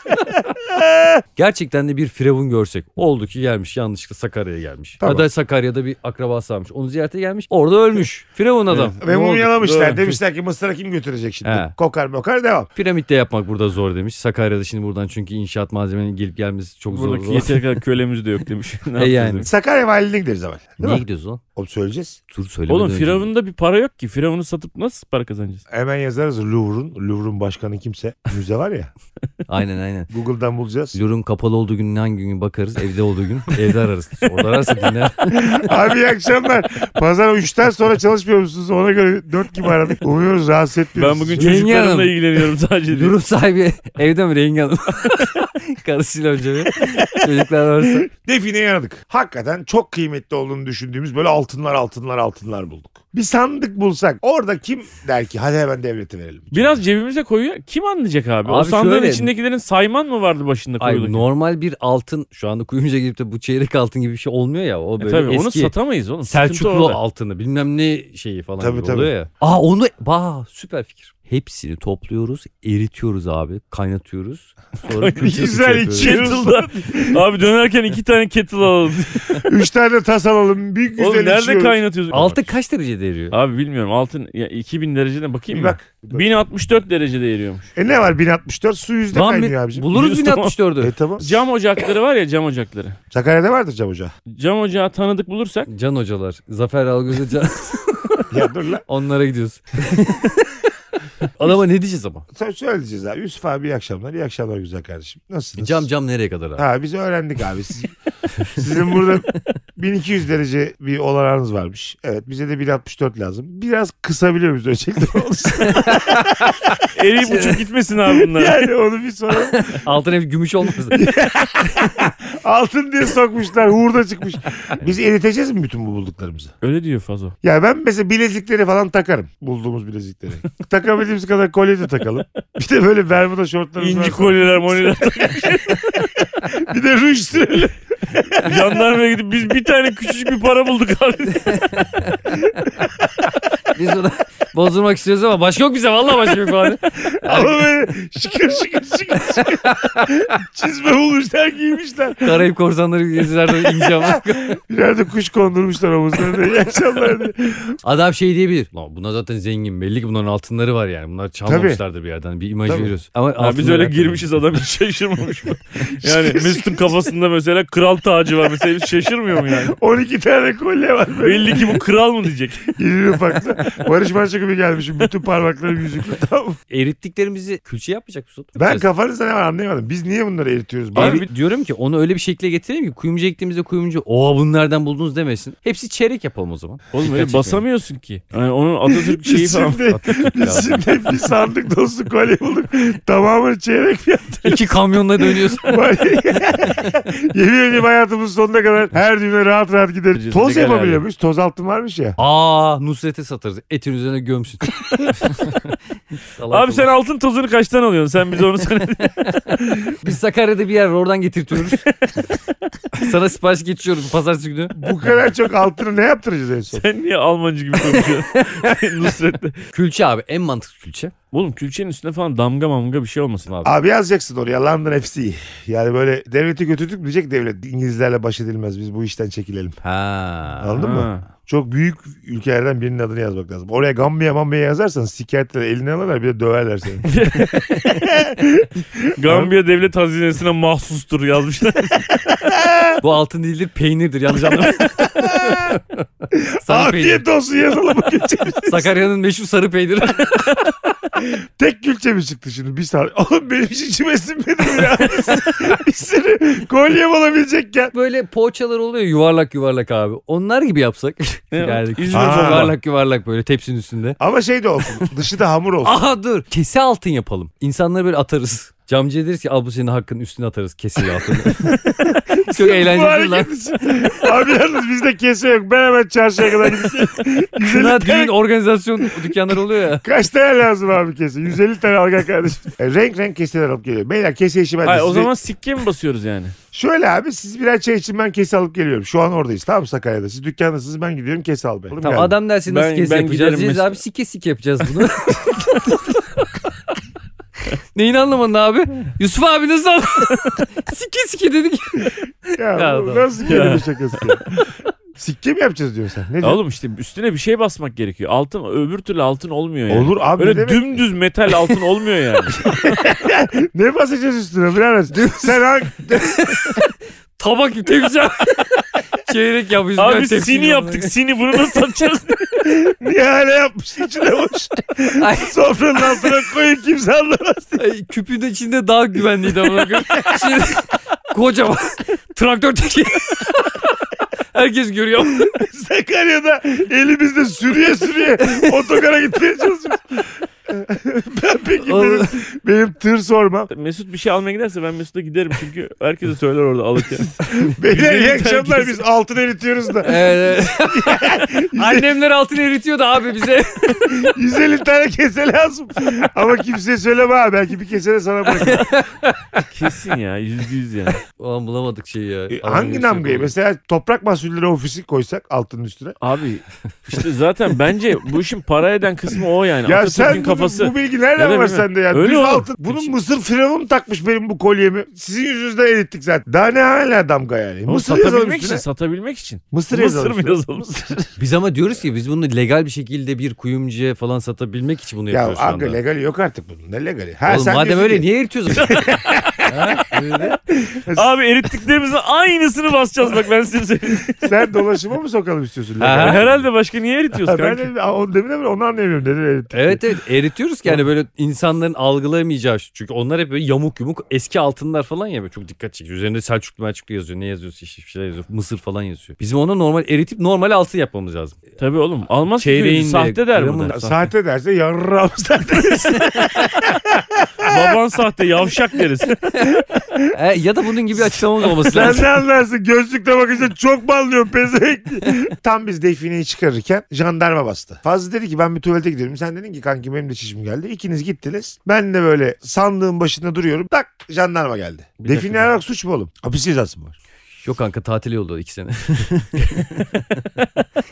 Gerçekten de bir firavun görsek. Oldu ki gelmiş yanlışlıkla Sakarya'ya gelmiş. Tamam. Ya da Sakarya'da bir akrabası varmış. Onu ziyarete gelmiş. Orada ölmüş. Firavun adam. Ve Ne oldu? mumyalamışlar. Demişler ki Mısır'a kim götürecek şimdi? He. Kokar mokar devam. Piramitte yapmak burada zor demiş. Sakarya'da şimdi buradan çünkü inşaat malzemenin gelip gelmesi çok zor. Buradaki yeteri kadar kölemiz de yok demiş. Ne E yani. demiş. Sakarya valiliğine gideriz ama. Değil Niye mi? gidiyoruz lan? Oğlum söyleyeceğiz. Dur söylemeden Oğlum. Firavun'da bir para yok ki. Firavun'u satıp nasıl para kazanacağız? Hemen yazarız Louvre'un. Louvre'un başkanı kimse. Müze var ya. Aynen aynen. Google'dan bulacağız. Louvre'un kapalı olduğu gün hangi gün bakarız? Evde olduğu gün evde ararız. Orada ararsa dinler. Abi iyi akşamlar. Pazar 3'ten sonra çalışmıyor musunuz? Ona göre 4 gibi aradık. Umuyoruz rahatsız etmiyoruz. Ben bugün. Yenge çocuklarımla Hanım. ilgileniyorum sadece. diyor. Louvre sahibi evde mi Rengi Hanım? Karısıyla önce bir. Çocuklar varsa. Defineyi aradık. Hakikaten çok kıymetli olduğunu düşündüğümüz böyle altınlar altınlar altınlar bulduk. Bir sandık bulsak orada kim der ki hadi hemen devlete verelim. Biraz cebimize koyuyor. Kim anlayacak abi? o Abi sandığın şöyle- içindekilerin sayman mı vardı başında Ay koyulurken? normal bir altın şu anda kuyumcuya gidip de bu çeyrek altın gibi bir şey olmuyor ya. O E böyle tabii onu eski satamayız oğlum. Sıkıntı Selçuklu orada. altını bilmem ne şeyi falan Tabii, gibi tabii. oluyor ya. Aa onu bah süper fikir. Hepsini topluyoruz, eritiyoruz abi, kaynatıyoruz. Sonra Güzel. Kettle'da. Abi dönerken iki tane kettle alalım. Üç tane tas alalım. Bir güzel Oğlum nerede içiyoruz. kaynatıyorsun? Altı kaç derecede eriyor? Abi bilmiyorum altın ya 2000 derecede bakayım Bir mı? bak. 1064 derecede eriyormuş. E ne var 1064 su yüzde Lan kaynıyor abicim. buluruz Yüz 1064'ü. E tamam. Cam ocakları var ya cam ocakları. Sakarya'da vardır cam ocağı. Cam ocağı tanıdık bulursak Can hocalar. Zafer Algöz'e can. Ya dur lan. Onlara gidiyoruz. Adama ne diyeceğiz ama? Sen şöyle diyeceğiz abi. Yusuf abi iyi akşamlar. İyi akşamlar güzel kardeşim. Nasılsınız? Cam cam nereye kadar abi? Ha biz öğrendik abi. Siz, sizin burada 1200 derece bir olanağınız varmış. Evet bize de 1064 lazım. Biraz kısabiliyor muyuz ölçekleri olursa? eriyip uçup gitmesin abi bunlar. yani onu bir soralım. Altın ev gümüş olmasın. Altın diye sokmuşlar. Hurda çıkmış. Biz eriteceğiz mi bütün bu bulduklarımızı? Öyle diyor Fazo. Ya ben mesela bilezikleri falan takarım. Bulduğumuz bilezikleri. Takabildiğimiz kadar kolye de takalım. Bir de böyle bermuda şortlarımız İnci varsa- kolyeler molyeler. Bir de ruj sürelim. Jandarmaya gidip biz bir tane küçücük bir para bulduk abi. Biz onu bozdurmak istiyoruz ama başka yok bize vallahi başka yok falan. Ama böyle şıkır şıkır şıkır şıkır. Çizme bulmuşlar giymişler. Karayip korsanları gezilerde ince ama. Birer de kuş kondurmuşlar omuzlarına. İyi akşamlar diye. Adam şey diyebilir. Lan bunlar zaten zengin. Belli ki bunların altınları var yani. Bunlar çalmamışlardır bir yerden. Bir imaj Tabii. veriyoruz. Ama Abi biz altınları öyle girmişiz adam hiç şaşırmamış mı? Yani Mesut'un kafasında mesela kral tacı var mesela şaşırmıyor mu yani? 12 tane kolye var böyle. Belli ki bu kral mı diyecek. İri ufakta. Barış Manço gibi gelmişim. Bütün parmaklarım yüzüklü. Tamam mı? Erittiklerimizi külçe yapmayacak mısın? Ben kafanızda ne var anlayamadım. Biz niye bunları eritiyoruz? Abi bir- diyorum ki onu öyle bir şekilde getirelim ki kuyumcu ektiğimizde kuyumcu o bunu nereden buldunuz demesin. Hepsi çeyrek yapalım o zaman. Oğlum öyle basamıyorsun ki. Yani onun Atatürk şeyi Biz falan. şimdi, biz şimdi bir sandık dolusu kolye bulduk. Tamamını çeyrek fiyat. İki kamyonla dönüyorsun. Yemin ediyorum hayatımızın sonuna kadar her düğüne rahat rahat gideriz. Toz Ne yapabiliyor muyuz? Toz altın varmış ya. Aa Nusret'e satarız. Etin üzerine gömsün. Salak Abi sen ulan. altın tozunu kaçtan alıyorsun? Sen bize onu söyle. Biz Sakarya'da bir yer var, oradan getirtiyoruz. Sana sipariş geçiyoruz pazartesi günü. Bu kadar çok altını ne yaptıracağız en son? Sen niye Almancı gibi konuşuyorsun? Nusret'le. Külçe abi en mantıklı külçe. Oğlum külçenin üstüne falan damga mamga bir şey olmasın abi. Abi yazacaksın oraya London FC. Yani böyle devleti götürdük diyecek devlet. İngilizlerle baş edilmez biz bu işten çekilelim. Ha. Anladın mı? Ha. Çok büyük ülkelerden birinin adını yazmak lazım. Oraya Gambiya Mambiya yazarsan sikertler eline alırlar bir de döverler seni. Gambiya devlet hazinesine mahsustur yazmışlar. Bu altın değildir peynirdir yanlış anlama. sarı peynir. Afiyet olsun yazalım. Sakarya'nın meşhur sarı peyniri. Tek külçe mi çıktı şimdi? Bir saat. Oğlum benim hiç içime sinmedi mi ya? bir sürü kolyem olabilecekken. Böyle poğaçalar oluyor yuvarlak yuvarlak abi. Onlar gibi yapsak. Yani Aa. soba. yuvarlak yuvarlak böyle tepsinin üstünde. Ama şey de olsun. Dışı da hamur olsun. Aha dur. Kese altın yapalım. İnsanları böyle atarız. Camcıya deriz ki al bu senin hakkın üstüne atarız keseli altını. Çok eğlenceli lan. Abi yalnız bizde kese yok. Ben hemen çarşıya kadar gideceğim. 150 Kına tane, düğün organizasyon dükkanları oluyor ya. kaç tane lazım abi kese? 150 tane al gel kardeşim. E, renk renk keseler alıp geliyor. Beyler kese işi ben de Hayır o size- zaman sikke mi basıyoruz yani? Şöyle abi siz birer çay için ben kese alıp geliyorum. Şu an oradayız tamam mı Sakarya'da? Siz dükkandasınız ben gidiyorum kese al be. Oğlum Tamam geldim. adam dersin nasıl Ben- kes ben yapacağız. giderim Diyeceğiz mesela. abi sike sike yapacağız bunu. Neyini anlamadın abi? Yusuf abi nasıl anlamadın? sike sike dedik. Ya, Ya bu adam. nasıl kelime şakası ya? Sikke mi yapacağız diyorsun sen? Ne Ya diyorsun? Oğlum işte üstüne bir şey basmak gerekiyor. Altın öbür türlü altın olmuyor yani. Olur abi ne Öyle demek? dümdüz metal altın olmuyor yani. Ne basacağız üstüne birader? Sen hangi... Tabak tepsi. Çeyrek yapmışız. Abi tepsinin sini yaptık. Sini bunu nasıl satacağız? Niye hala yapmış içine boş? Ay. Sofranın altına koyun kimse anlamaz. Ay, küpün içinde daha güvenliydi ama. Şimdi kocaman traktör teki. Herkes görüyor. Sakarya'da elimizde sürüye sürüye otogara gitmeye çalışıyoruz. Ben peki Oğlum. benim, benim tır sormam. Mesut bir şey almaya giderse ben Mesut'a giderim çünkü herkese söyler orada alırken. Beyler iyi 150 akşamlar biz altın eritiyoruz da. Evet. Annemler altın eritiyordu abi bize. 150 tane kese lazım. Ama kimseye söyleme ha. Belki bir kese de sana bırakırım. Kesin ya yüzde yüz yani. Ulan bulamadık şeyi ya. E, Hangi damgayı? Mesela toprak mahsulleri ofisi koysak altının üstüne. Abi işte zaten bence bu işin para eden kısmı o yani. Ya Atatürk'ün sen kafası. Bu bilgi nereden var sende ya? Öyle Düz altın. Bunun Mısır firavunu takmış benim bu kolyemi. Sizin yüzünüzden erittik zaten. Daha ne hala damga yani. Ama Mısır yazalım satabilmek için, üstüne. satabilmek için. Mısır Mısır yazalım mı üstüne. yazalım? Biz ama diyoruz ki biz bunu legal bir şekilde bir kuyumcuya falan satabilmek için bunu Ya yapıyoruz şu aga anda. legali yok artık bunun. Ne legali? Ha, Oğlum sen madem diyorsun öyle ki- niye eritiyorsun? Ha? Öyle. Abi erittiklerimizin aynısını basacağız bak ben size söyleyeyim. Sen dolaşıma mı sokalım istiyorsun? Ha. Herhalde başka niye eritiyoruz ben de, onu demin de onu anlayamıyorum. Dedim erittik. Evet evet eritiyoruz ki yani böyle insanların algılayamayacağı şu. Çünkü onlar hep böyle yamuk yumuk eski altınlar falan ya böyle çok dikkat çekiyor. Üzerinde Selçuklu Melçuklu yazıyor. Ne yazıyorsa işte bir şeyler yazıyor. Mısır falan yazıyor. Bizim onu normal eritip normal altın yapmamız lazım. Tabii oğlum almaz ki sahte der bu gramın da. da- Sahte derse yarrağım sahte. Baban sahte yavşak deriz. E, ya da bunun gibi açıklamamız olması Sen lazım. ne anlarsın? Gözlükte bakınca çok banlıyorsun pezevenk. Tam biz defineyi çıkarırken jandarma bastı. Fazlı dedi ki ben bir tuvalete gidiyorum. Sen dedin ki kanki benim de çişim geldi. İkiniz gittiniz. Ben de böyle sandığın başında duruyorum. Tak jandarma geldi. Bir Define dakika. suç mu oğlum? Hapis cezası mı var? Yok kanka tatil yolda iki sene.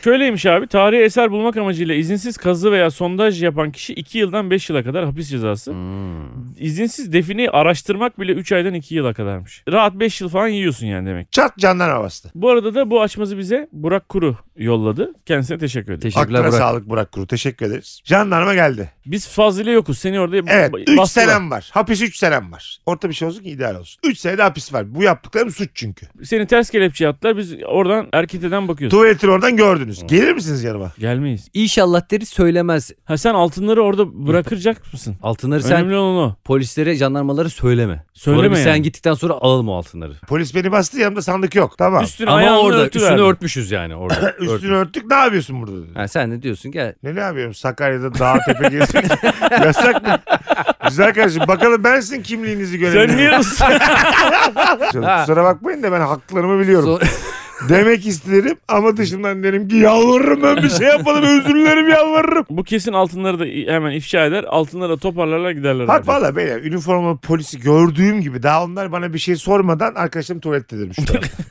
Şöyleymiş abi tarihi eser bulmak amacıyla izinsiz kazı veya sondaj yapan kişi 2 yıldan 5 yıla kadar hapis cezası. Hmm. İzinsiz defineyi araştırmak bile 3 aydan 2 yıla kadarmış. Rahat 5 yıl falan yiyorsun yani demek. Çat jandarma bastı. Bu arada da bu açmazı bize Burak Kuru yolladı. Kendisine teşekkür ederim. Teşekkürler Aklına Burak. sağlık Burak Kuru. Teşekkür ederiz. Jandarma geldi. Biz Fazlı ile yokuz. Seni orada Evet. ba- 3 bastılar. senem var. Hapis 3 senem var. Orta bir şey olsun ki ideal olsun. 3 senede hapis var. Bu yaptıklarım suç çünkü. Seni ters kelepçeye attılar. Biz oradan erketeden bakıyoruz. Tuvaletin oradan gördünüz. Gelir misiniz yanıma? Gelmeyiz. İnşallah deri söylemez. Ha sen altınları orada bırakacak mısın? Altınları sen Önemli olan o. polislere, jandarmalara söyleme. Söyleme Sonra biz sen yani. gittikten sonra alalım o altınları. Polis beni bastı yanımda sandık yok. Tamam. Üstüne Ama ayağını orada örtüverdi. üstünü örtmüşüz yani orada. Üstünü Örtmüş. örttük ne yapıyorsun burada? dedi. Ha, sen de diyorsun ki Ne ne yapıyorum? Sakarya'da dağ tepe gezmek yasak mı? Güzel kardeşim bakalım ben sizin kimliğinizi görelim. Sen niye Canım, Kusura bakmayın da ben haklarımı biliyorum. so- Demek isterim ama dışımdan derim ki yalvarırım ben bir şey yapmadım özür dilerim yalvarırım. Bu kesin altınları da hemen ifşa eder. Altınları da toparlarlar giderler. Bak abi. valla beyler üniformalı polisi gördüğüm gibi daha onlar bana bir şey sormadan arkadaşlarım tuvalette an.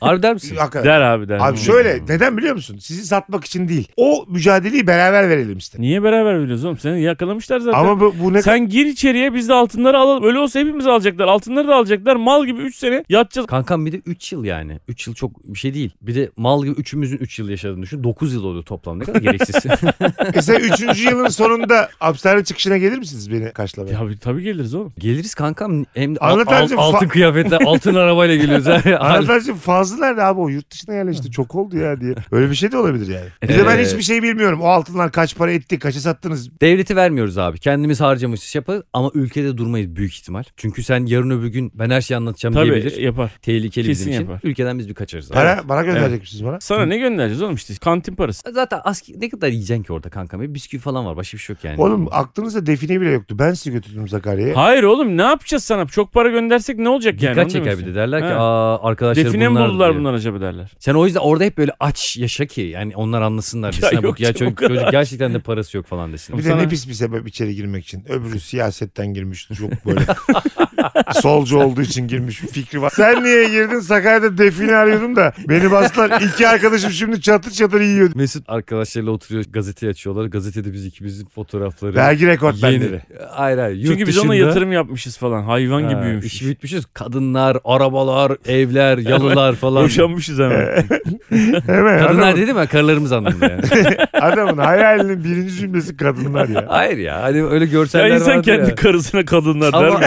Harbi der misin? Hakikaten. Der abi der. Abi şöyle neden biliyor musun? Sizi satmak için değil. O mücadeleyi beraber verelim istedim. Niye beraber veriyoruz oğlum? Seni yakalamışlar zaten. Ama bu, bu ne Sen gir içeriye biz de altınları alalım. Öyle olsa hepimiz alacaklar. Altınları da alacaklar. Mal gibi 3 sene yatacağız. Kankam bir de 3 yıl yani. 3 yıl çok bir şey değil. Bir de mal gibi üçümüzün 3 yıl yaşadığını düşün. 9 yıl oluyor toplam. Ne kadar gereksiz. Mesela üçüncü yılın sonunda hapishane çıkışına gelir misiniz beni karşılamaya? Ya abi, tabii geliriz oğlum. Geliriz kankam. Hem de al- al- altın kıyafetler, altın arabayla geliyoruz. Hal- Anlatancığım fazla nerede abi o yurt dışına yerleşti çok oldu ya diye. Öyle bir şey de olabilir yani. Bir de ben Ee, hiçbir şey bilmiyorum. O altınlar kaç para etti, kaça sattınız? Devleti vermiyoruz abi. Kendimiz harcamışız yaparız ama ülkede durmayız büyük ihtimal. Çünkü sen yarın öbür gün ben her şeyi anlatacağım Tabii diyebilir. yapar. Tehlikeli Kesin bizim için. yapar. Ülkeden biz bir kaçarız. abi. Para, bana gönderecek misiniz bana? Sana ne göndereceğiz oğlum işte kantin parası. Zaten aski, ne kadar yiyeceksin ki orada kankam? Bir bisküvi falan var. Başka bir şey yok yani. Oğlum aklınızda define bile yoktu. Ben sizi götürdüm Sakarya'ya. Hayır oğlum ne yapacağız sana? Çok para göndersek ne olacak yani? Dikkat Onu çeker bir de derler ki aa arkadaşlar Define mi bunlar buldular diyor. bunlar acaba derler. Sen o yüzden orada hep böyle aç yaşa ki yani onlar anlasınlar. Ya desinler, yok bak, ya canım, o çocuk, kadar. çocuk gerçekten de parası yok falan desin. Bir de Sana- ne pis bir sebep içeri girmek için. Öbürü siyasetten girmiş. Çok böyle solcu olduğu için girmiş bir fikri var. Sen niye girdin? Sakarya'da define arıyordum da beni bastılar. İki arkadaşım şimdi çatır çatır yiyor. Mesut arkadaşlarıyla oturuyor gazeteyi açıyorlar. Gazetede biz ikimizin fotoğrafları. Vergi rekortmenleri. Yeni. Hayır hayır. Yurt Çünkü biz dışında, ona yatırım yapmışız falan. Hayvan gibi Ha, büyümüşüz. İş bitmişiz. Kadınlar, arabalar, evler, yalılar falan. Boşanmışız hemen. Hemen Kadınlar adamın, dedim ya karılarımız anlamında yani. adamın hayalinin birinci cümlesi kadınlar ya. Hayır ya hani öyle ya görseller insan vardır kendi ya. karısına kadınlar der Ama, mi?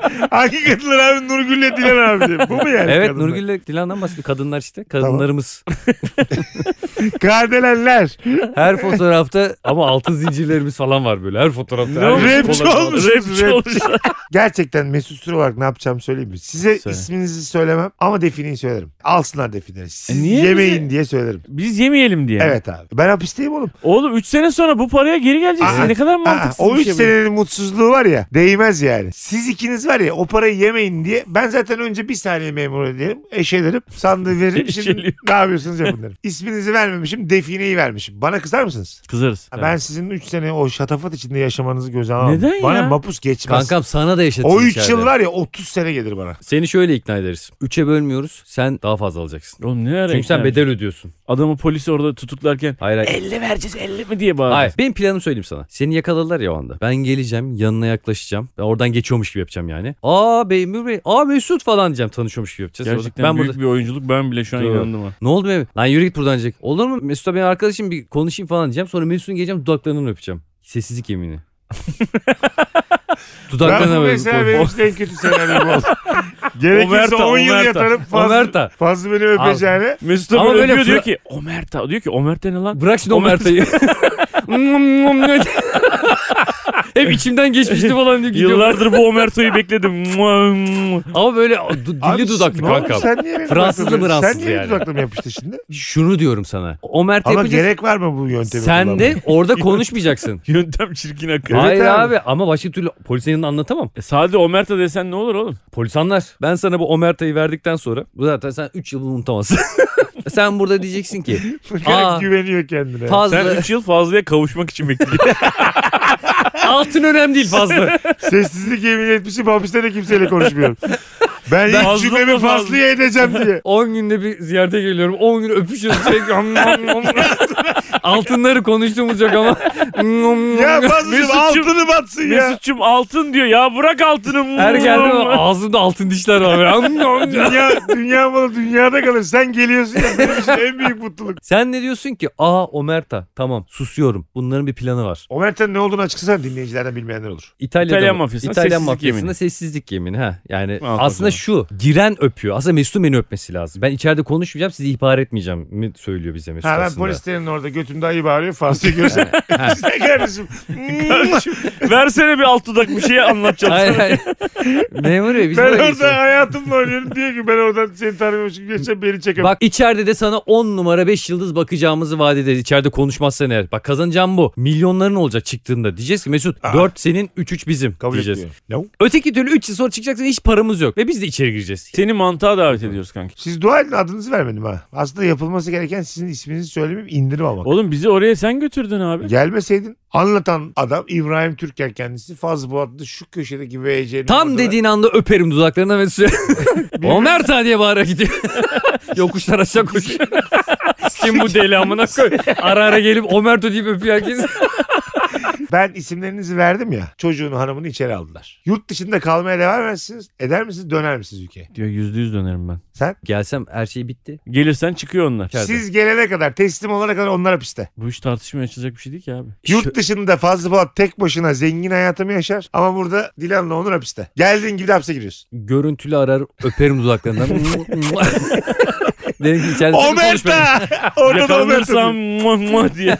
Hangi kadınlar abi Nurgül'le Dilan abi. Bu mu yani evet kadınlar? Nurgül'le Dilan'dan bahsediyor. Kadınlar işte. Kadınlarımız. Kardelenler. Her fotoğrafta ama altın zincirlerimiz falan var böyle. Her fotoğrafta. Ne her? Rapçi kolları- olmuş. Rapçi olmuş. Gerçekten mesut süre olarak ne yapacağımı söyleyeyim mi? Size Söyle. isminizi söylemem ama defineyi söylerim. Alsınlar defineleri. Siz E niye yemeyin bizi- diye söylerim. Biz yemeyelim diye. Evet abi. Ben hapisteyim oğlum. Oğlum 3 sene sonra bu paraya geri geleceksin. Aa, ne kadar Aa, mantıksız o bir üç şey bu. senenin mutsuzluğu var ya değmez yani. Siz ikiniz var ya o parayı yemeyin diye ben zaten önce bir saniye memur ederim. Eşelerim sandığı veririm. Şimdi ne yapıyorsunuz yapın derim. İsminizi vermemişim defineyi vermişim. Bana kızar mısınız? Kızarız. Ha, Ben sizin 3 sene o şatafat içinde yaşamanızı göze alamam. Neden ya? Bana mapus geçmez. Kankam sana da yaşatayım o 3 içeride. yıl var ya 30 sene gelir bana. Seni şöyle ikna ederiz. Üçe bölmüyoruz. Sen daha fazla alacaksın. Oğlum ne ara Çünkü sen ikna- bedel ödüyorsun. Adamı polis orada tutuklarken Hayır hayır. 50 vereceğiz 50 mi diye bağırıyor. Hayır. Benim planımı söyleyeyim sana. Seni yakaladılar ya o anda. Ben geleceğim yanına yaklaşacağım. Ben oradan geçiyormuş gibi yapacağım yani. Aa Beymur Bey. Aa Mesut falan diyeceğim. Tanışıyormuş gibi yapacağız. Gerçekten ben büyük burada... bir oyunculuk ben bile şu an Doğru. inandım ha. Ne oldu be? Lan yürü git buradan diyecek. Olur mu? Mesut'a benim arkadaşım bir konuşayım falan diyeceğim. Sonra Mesut'un geleceğim dudaklarından öpeceğim. Sessizlik yemini. Ben Dudaklarına bu böyle. mesela benim için en kötü senaryom oldu. Gerekirse Omerta, 10 yıl Omerta. yatarım fazla, Omerta. fazla beni öpeceğine. Mesut Ama böyle öpüyor diyor ki Omerta. Diyor ki Omerta ne lan? Bırak şimdi o Omer- Mert'a'yı. Hep içimden geçmişti falan diyor. gidiyor. Yıllardır bu Omerta'yı bekledim. Ama böyle du- Abi, dilli dudaklı kankam. Sen niye Fransızlı mıransız Sen niye yani. dudaklarıma yapıştı şimdi? Şunu diyorum sana. O Mert Ama yapacağız. gerek var mı bu yöntemi Sen de orada konuşmayacaksın. Yöntem çirkin akıyor. Evet Hayır abi. abi. ama başka türlü polisin yanında anlatamam. E, sade Omerta desen ne olur oğlum? Polis anlar. Ben sana bu Omerta'yı verdikten sonra bu zaten sen 3 yıl unutamazsın. sen burada diyeceksin ki Aa. güveniyor kendine. fazla Sen 3 yıl fazlaya kavuşmak için bekliyorsun. altın önemli değil fazla. Sessizlik yemin etmişim hapiste de kimseyle konuşmuyorum. Ben ilk Fazla cümlemi fazla? fazlaya edeceğim diye. 10 günde bir ziyarete geliyorum. 10 gün öpüşüyoruz. Sürekli Altınları konuştuğumuz yok ama. Ya Mesut'cum- altını batsın ya. Mesut'cum altın diyor ya bırak altını. Her geldi ağzında altın dişler var. Dünya, dünya malı dünyada kalır. Sen geliyorsun ya. Benim için en büyük mutluluk. Sen ne diyorsun ki? Aa Omerta tamam susuyorum. Bunların bir planı var. Omerta'nın ne olduğunu açıklasana dinleyicilerden bilmeyenler olur. İtalya'da İtalyan mı? mafyasında İtalyan sessizlik mafyasında yemini. sessizlik yemini. Ha. Yani Al aslında bakalım. Şu giren öpüyor. Aslında Mesut'un beni öpmesi lazım. Ben içeride konuşmayacağım sizi ihbar etmeyeceğim mi söylüyor bize Mesut Ha ben aslında. polislerin orada götümde ayı bağırıyor. Fazla görsen. İşte kardeşim. Versene bir alt dudak bir şey anlatacağım Hayır sana. hayır. Memur bey biz ben orada geçiyoruz. hayatımla oynuyorum diyor ki ben oradan seni tanımıyormuşum geçen beni çekemem. Bak içeride de sana 10 numara 5 yıldız bakacağımızı vaat ederiz. İçeride konuşmazsan eğer. Bak kazanacağım bu. Milyonların olacak çıktığında. Diyeceğiz ki Mesut Aa. 4 senin 3-3 bizim Kabul diyeceğiz. etmiyorum. No. Öteki türlü 3 yıl sonra çıkacaksın hiç paramız yok. Ve biz de içeri gireceğiz. Seni mantığa davet ediyoruz kanki. Siz dua edin adınızı vermedim ha. Aslında yapılması gereken sizin isminizi söylemeyip indirim almak. Oğlum bizi oraya sen götürdün abi. Gelmeseydin anlatan adam İbrahim Türker kendisi Fazlı Polat'ta şu köşedeki VC'nin Tam orada- dediğin anda öperim dudaklarına ve söyle. o Merta diye bağıra gidiyor. Yokuşlar aşağı koşuyor. Kim bu deli amına koy. Ara ara gelip Omerto deyip öpüyor herkes. Ben isimlerinizi verdim ya. Çocuğunu hanımını içeri aldılar. Yurt dışında kalmaya devam edersiniz. Eder misiniz döner misiniz ülkeye? Diyor yüzde yüz dönerim ben. Sen? Gelsem her şey bitti. Gelirsen çıkıyor onlar. Siz gelene kadar teslim olana kadar onlar hapiste. Bu iş tartışmaya açılacak bir şey değil ki abi. Yurt dışında Fazlı Polat tek başına zengin hayatımı yaşar. Ama burada Dilan'la Onur hapiste. Geldiğin gibi de hapse giriyorsun. Görüntülü arar öperim dudaklarından. Dedim ki içeride. Omerta! Orada da Omerta. Yakalanırsam muah muah diye.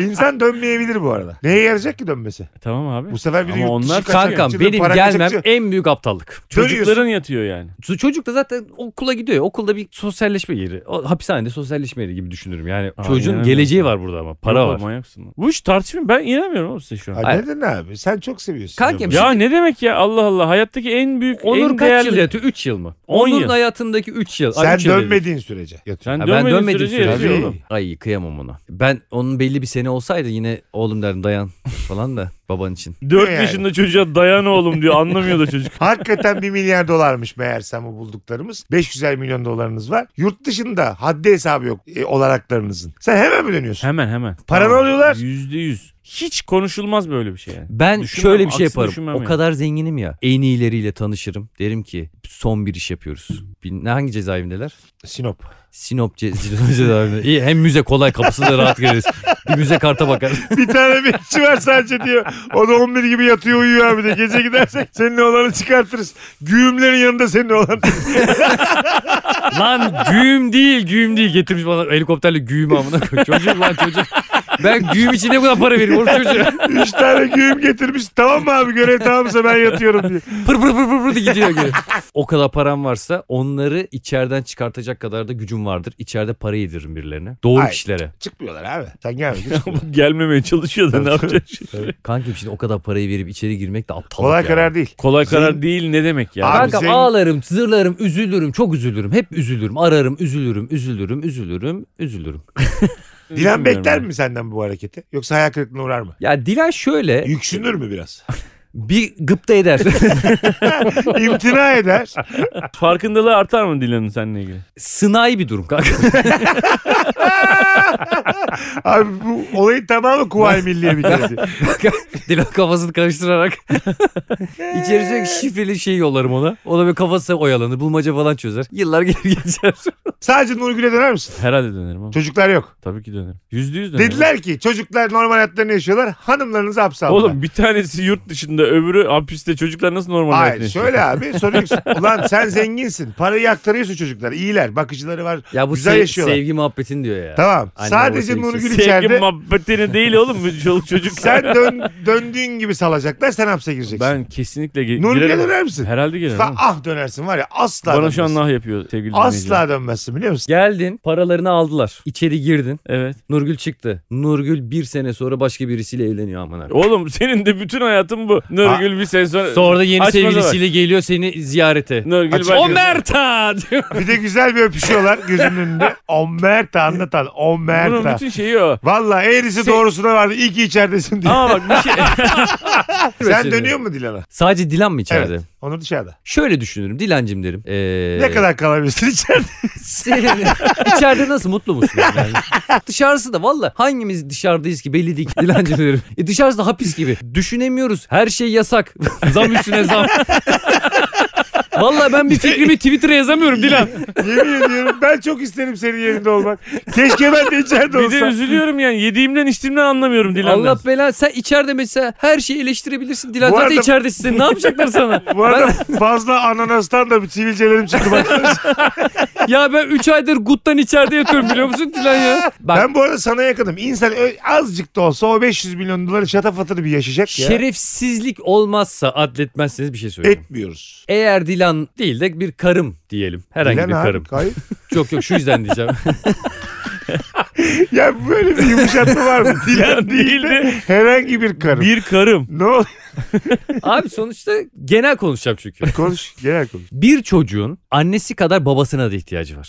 İnsan dönmeyebilir bu arada. Neye yarayacak ki dönmesi? tamam abi. Bu sefer bir de Ama yurt dışı onlar kaçak Kankam benim para gelmem kaçakçı. en büyük aptallık. Çocukların yatıyor yani. Ço- Çocuk da zaten okula gidiyor. ya. Okulda bir sosyalleşme yeri. O, hapishanede sosyalleşme yeri gibi düşünürüm. Yani Aa, çocuğun geleceği var burada ama. Para Yok, var. Manyaksın. lan. Bu iş tartışmıyor. Ben inanamıyorum oğlum size şu an. Ha, Hayır. neden abi? Sen çok seviyorsun. Kankim, ya. Ne demek ya Allah Allah. Hayattaki en büyük, Onur en kaç değerli... yıl yatıyor? 3 yıl mı? 10 Onur'un yıl. hayatındaki 3 yıl. Ay, Sen üç yıl dedik. Dönmediğin sürece yatıyor. Sen Ha, ben dönmediğin dönmediğim sürece sürece. yatıyor oğlum. Ay kıyamam ona. Ben onun belli bir sene olsaydı yine oğlum derdim dayan falan da baban için. 4 Yani. yaşında çocuğa dayan oğlum diyor. Anlamıyor da çocuk. Hakikaten 1 milyar dolarmış meğersem bu bulduklarımız. 500 milyon dolarınız var. Yurt dışında haddi hesabı yok e, olaraklarınızın. Sen hemen mi dönüyorsun? Hemen hemen. Paranı alıyorlar. Yüzde yüz. Hiç konuşulmaz böyle bir şey yani. Ben Düşünmem, şöyle bir şey yaparım. O yani. kadar zenginim ya. En iyileriyle tanışırım. Derim ki son bir iş yapıyoruz. Bir, ne hangi cezaevindeler? Sinop. Sinop ce- ce- cezaevinde. İyi hem müze kolay kapısına da rahat gireriz. Bir müze karta bakar. Bir tane bekçi var sadece diyor. O da 11 gibi yatıyor uyuyor abi de. Gece gidersek senin oğlanı çıkartırız. Güğümlerin yanında senin oğlan. lan güğüm değil güğüm değil. Getirmiş bana helikopterle güğüm amına koy. Çocuk lan çocuk. Ben güğüm için ne kadar para vereyim oğlum çocuğa. Üç tane güğüm getirmiş. Tamam mı abi görev tamamsa ben yatıyorum diye. Pır pır pır pır pır diye gidiyor geri. O kadar param varsa onları içeriden çıkartacak kadar da gücüm vardır. İçeride para yediririm birilerine. Doğru Ay. kişilere. Çıkmıyorlar abi. Sen gelme. Gelmemeye çalışıyor da ne yapacaksın? Kankim şimdi o kadar parayı verip içeri girmek de aptallık Kolay yani. karar değil. Kolay Senin- karar değil ne demek ya? Abi Kankam senin- ağlarım, zırlarım, üzülürüm, çok üzülürüm. Hep üzülürüm, ararım, üzülürüm, üzülürüm, üzülürüm, üzülürüm. Dilan Bilmiyorum bekler mi senden bu hareketi? Yoksa hayal kırıklığına uğrar mı? Ya Dilan şöyle Yüksünür mü biraz? bir gıpta eder. İmtina eder. Farkındalığı artar mı Dilan'ın seninle ilgili? Sınai bir durum kanka. Abi bu olayın tamamı Kuvayi Milliye bir kere. Dilan kafasını karıştırarak içeri sürekli şifreli şey yollarım ona. O da böyle kafası oyalanır, bulmaca falan çözer. Yıllar gelir geçer. Sadece Nurgül'e döner misin? Herhalde dönerim ama. Çocuklar yok. Tabii ki dönerim. Yüzde yüz dönerim. Dediler ki çocuklar normal hayatlarını yaşıyorlar. Hanımlarınızı hapse aldılar. Oğlum bir tanesi yurt dışında öbürü hapiste çocuklar nasıl normal hayatını Hayır yaşıyor? şöyle abi soruyorsun. Ulan sen zenginsin. Parayı aktarıyorsun çocuklar. İyiler. Bakıcıları var. Ya bu Güzel sev- yaşıyorlar. sevgi muhabbetin diyor ya. Tamam. Anne Sadece baba Nurgül. Sevgi içeride. muhabbetini değil oğlum bu çoluk çocuk. Sen dön, döndüğün gibi salacaklar. Sen hapse gireceksin. Ben kesinlikle ge- Nurgül'e girerim. döner misin? Herhalde girerim. Fa- ah dönersin var ya asla Bana şu an dönmezsin. nah yapıyor sevgili dinleyiciler. Asla dönmezsin biliyor musun? Geldin, paralarını aldılar. İçeri girdin. Evet. Nurgül çıktı. Nurgül bir sene sonra başka birisiyle evleniyor aman abi. Oğlum senin de bütün hayatın bu. Nurgül bir sene sonra. Sonra da yeni sevgilisiyle geliyor seni ziyarete. Nurgül Aç- bak. O Merta diyor. Bir de güzel bir öpüşüyorlar gözünün önünde. Omerta anlatan. Bunun Omerta. bütün şeyi o. Valla eğrisi Se- doğrusuna vardı. İyi ki içeridesin diye. Ama bak bir şey. Sen dönüyor mu Dilan'a? Sadece Dilan mı içeride? Evet. Onur dışarıda. Şöyle düşünürüm. Dilancım derim. Ee, Ne kadar kalabilirsin içeride? Senin içeride nasıl mutlu musun? Yani? Dışarısı da valla hangimiz dışarıdayız ki belli değil ki Dilancım derim. E dışarısı da hapis gibi. Düşünemiyoruz. Her şey yasak. zam üstüne zam. Valla ben bir fikrimi Twitter'a yazamıyorum Dilan. Yemin ediyorum ben çok isterim senin yerinde olmak. Keşke ben de içeride bir de olsam. üzülüyorum yani. Yediğimden içtiğimden anlamıyorum Dilan'dan. Allah belanı sen içeride mesela her şeyi eleştirebilirsin. Dilan Bu zaten arada- içeridesin. Sen ne yapacaklar sana? Bu arada fazla ananastan da bir sivilcelerim çıktı bak. Ya ben 3 aydır guttan içeride yatıyorum biliyor musun Dilan ya? Bak ben bu arada sana yakınım. İnsan azıcık da olsa o 500 milyon doları şatafatını bir yaşayacak ya. şerefsizlik olmazsa adletmezseniz bir şey söyleyeyim. Etmiyoruz. Eğer Dilan değil de bir karım diyelim. Herhangi Dilan bir abi, karım. kayıp. Yok yok şu yüzden diyeceğim. ya böyle bir yumuşatma var mı? Dilan değil de herhangi bir karım. bir karım. Ne ol? Abi sonuçta genel konuşacağım çünkü. Konuş. Genel konuş. Bir çocuğun annesi kadar babasına da ihtiyacı var.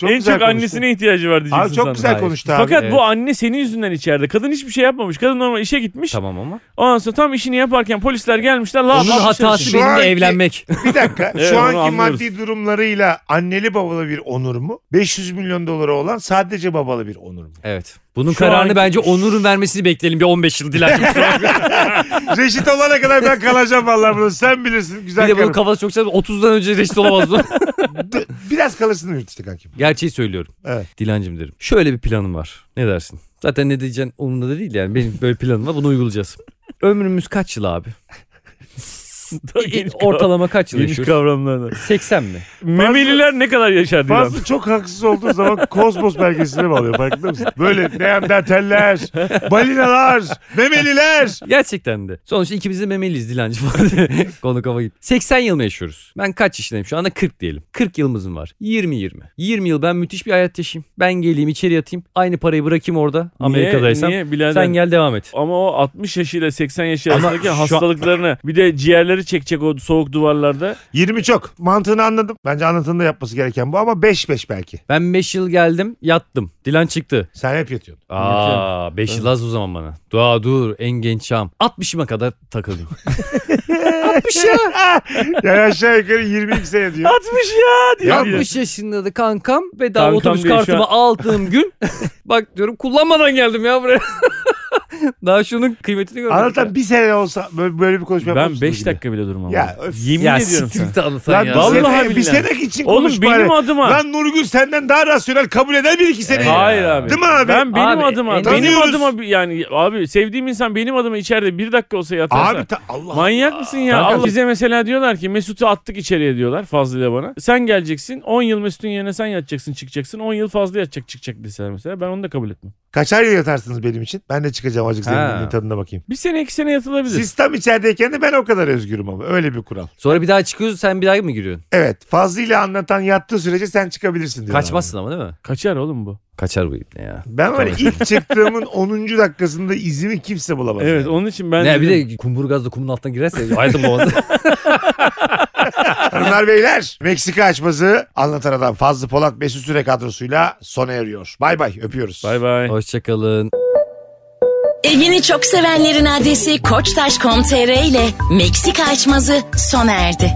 Çok en çok konuştun. annesine ihtiyacı var diyeceksin Abi çok sana. güzel Hayır. konuştu abi. Fakat Evet. bu anne senin yüzünden içeride. Kadın hiçbir şey yapmamış. Kadın normal işe gitmiş. tamam ama. Ondan sonra tam işini yaparken polisler gelmişler. La Onun hatası Şu benimle anki- evlenmek. Bir dakika. Evet, Şu onu anki anlıyoruz. maddi durumlarıyla anneli babalı bir onur mu? 500 milyon doları olan sadece babalı bir onur mu? Evet. Bunun Şu kararını anki- bence Onur'un vermesini bekleyelim bir 15 yıl Dilan. Reşit olana kadar ben kalacağım vallahi bunu. Sen bilirsin. Güzel bir de bunun karım. kafası çok güzel. 30'dan önce reşit olamaz bu. D- Biraz kalırsın yurt işte kankim. Gerçeği söylüyorum. Evet. Dilancım derim. Şöyle bir planım var. Ne dersin? Zaten ne diyeceksin umurumda da değil yani. Benim böyle planım var. Bunu uygulayacağız. Ömrümüz kaç yıl abi? Geniş Ortalama kaç yıl Geniş yaşıyoruz? kavramlarla. 80 mi? Memeliler ne kadar yaşar Dilan? Fazla çok haksız olduğu zaman kozmos belgesine mi alıyor farkında mısın? Böyle neandertaller, balinalar, memeliler. Gerçekten de. Sonuçta ikimiz de memeliyiz Dilancı falan. Konu kafa gitti. 80 yıl mı yaşıyoruz? Ben kaç yaşındayım şu anda? 40 diyelim. 40 yılımızın var. 20-20. 20 yıl ben müthiş bir hayat yaşayayım. Ben geleyim içeri yatayım. Aynı parayı bırakayım orada. Amerika'daysam. Niye? Birader? Sen gel devam et. Ama o 60 yaşıyla 80 yaşı Ama arasındaki şu- hastalıklarını bir de ciğerleri çekecek o soğuk duvarlarda. 20 çok. Mantığını anladım. Bence anlatında yapması gereken bu ama 5-5 belki. Ben 5 yıl geldim yattım. Dilan çıktı. Sen hep yatıyorsun. Aa 5 yıl az o zaman bana. Dua dur en genç çağım. 60'ıma kadar takılayım. 60 ya. Yani aşağı yukarı 22 sene diyor. 60 ya diyor. Yapma. 60 yaşında da kankam bedava Kankam otobüs şu kartımı aldığım gün bak diyorum kullanmadan geldim ya buraya. Daha şunun kıymetini görmedik. Anlatan bir sene olsa böyle, böyle bir konuşma Ben mısınız 5 gibi? dakika bile durmam. Ya, abi. öf. Yemin ya ediyorum sana. git anlatan Lan ya. bir, Vallahi sene, bir sene için Oğlum konuş benim adıma. Lan Nurgül senden daha rasyonel kabul eder bir iki sene. Hayır abi. Değil mi abi? Ben benim Abi, adıma, en- benim Tanıyoruz. adıma bir- yani abi sevdiğim insan benim adıma içeride bir dakika olsa yatarsa. Abi ta- Allah Manyak mısın ya? Kanka- Allah bize mesela diyorlar ki Mesut'u attık içeriye diyorlar Fazlı ile bana. Sen geleceksin 10 yıl Mesut'un yerine sen yatacaksın çıkacaksın. 10 yıl fazla yatacak çıkacak deseler mesela. Ben onu da kabul etmem. Kaçar yıl yatarsınız benim için? Ben de çıkacağım azıcık Ha. zenginliğin tadına bakayım. Bir sene iki sene yatılabilir. Siz tam içerideyken de ben o kadar özgürüm ama. Öyle bir kural. Sonra bir daha çıkıyorsun sen bir daha mı giriyorsun? Evet. Fazlı ile anlatan yattığı sürece sen çıkabilirsin diyor. Kaçmazsın ama değil mi? Kaçar oğlum bu. Kaçar bu ipne ya. Ben var ya ilk çıktığımın 10. dakikasında izimi kimse bulamaz. Evet yani. onun için ben ne bir de kumburgazla kumun altına girerse hayatım boğazı. Hanımlar beyler Meksika açması anlatan adam Fazlı Polat Mesut Süre kadrosuyla sona eriyor. Bay bay öpüyoruz. Bay bay. Hoşçakalın. Evini çok sevenlerin adresi koçtaş.com.tr ile Meksika açmazı sona erdi.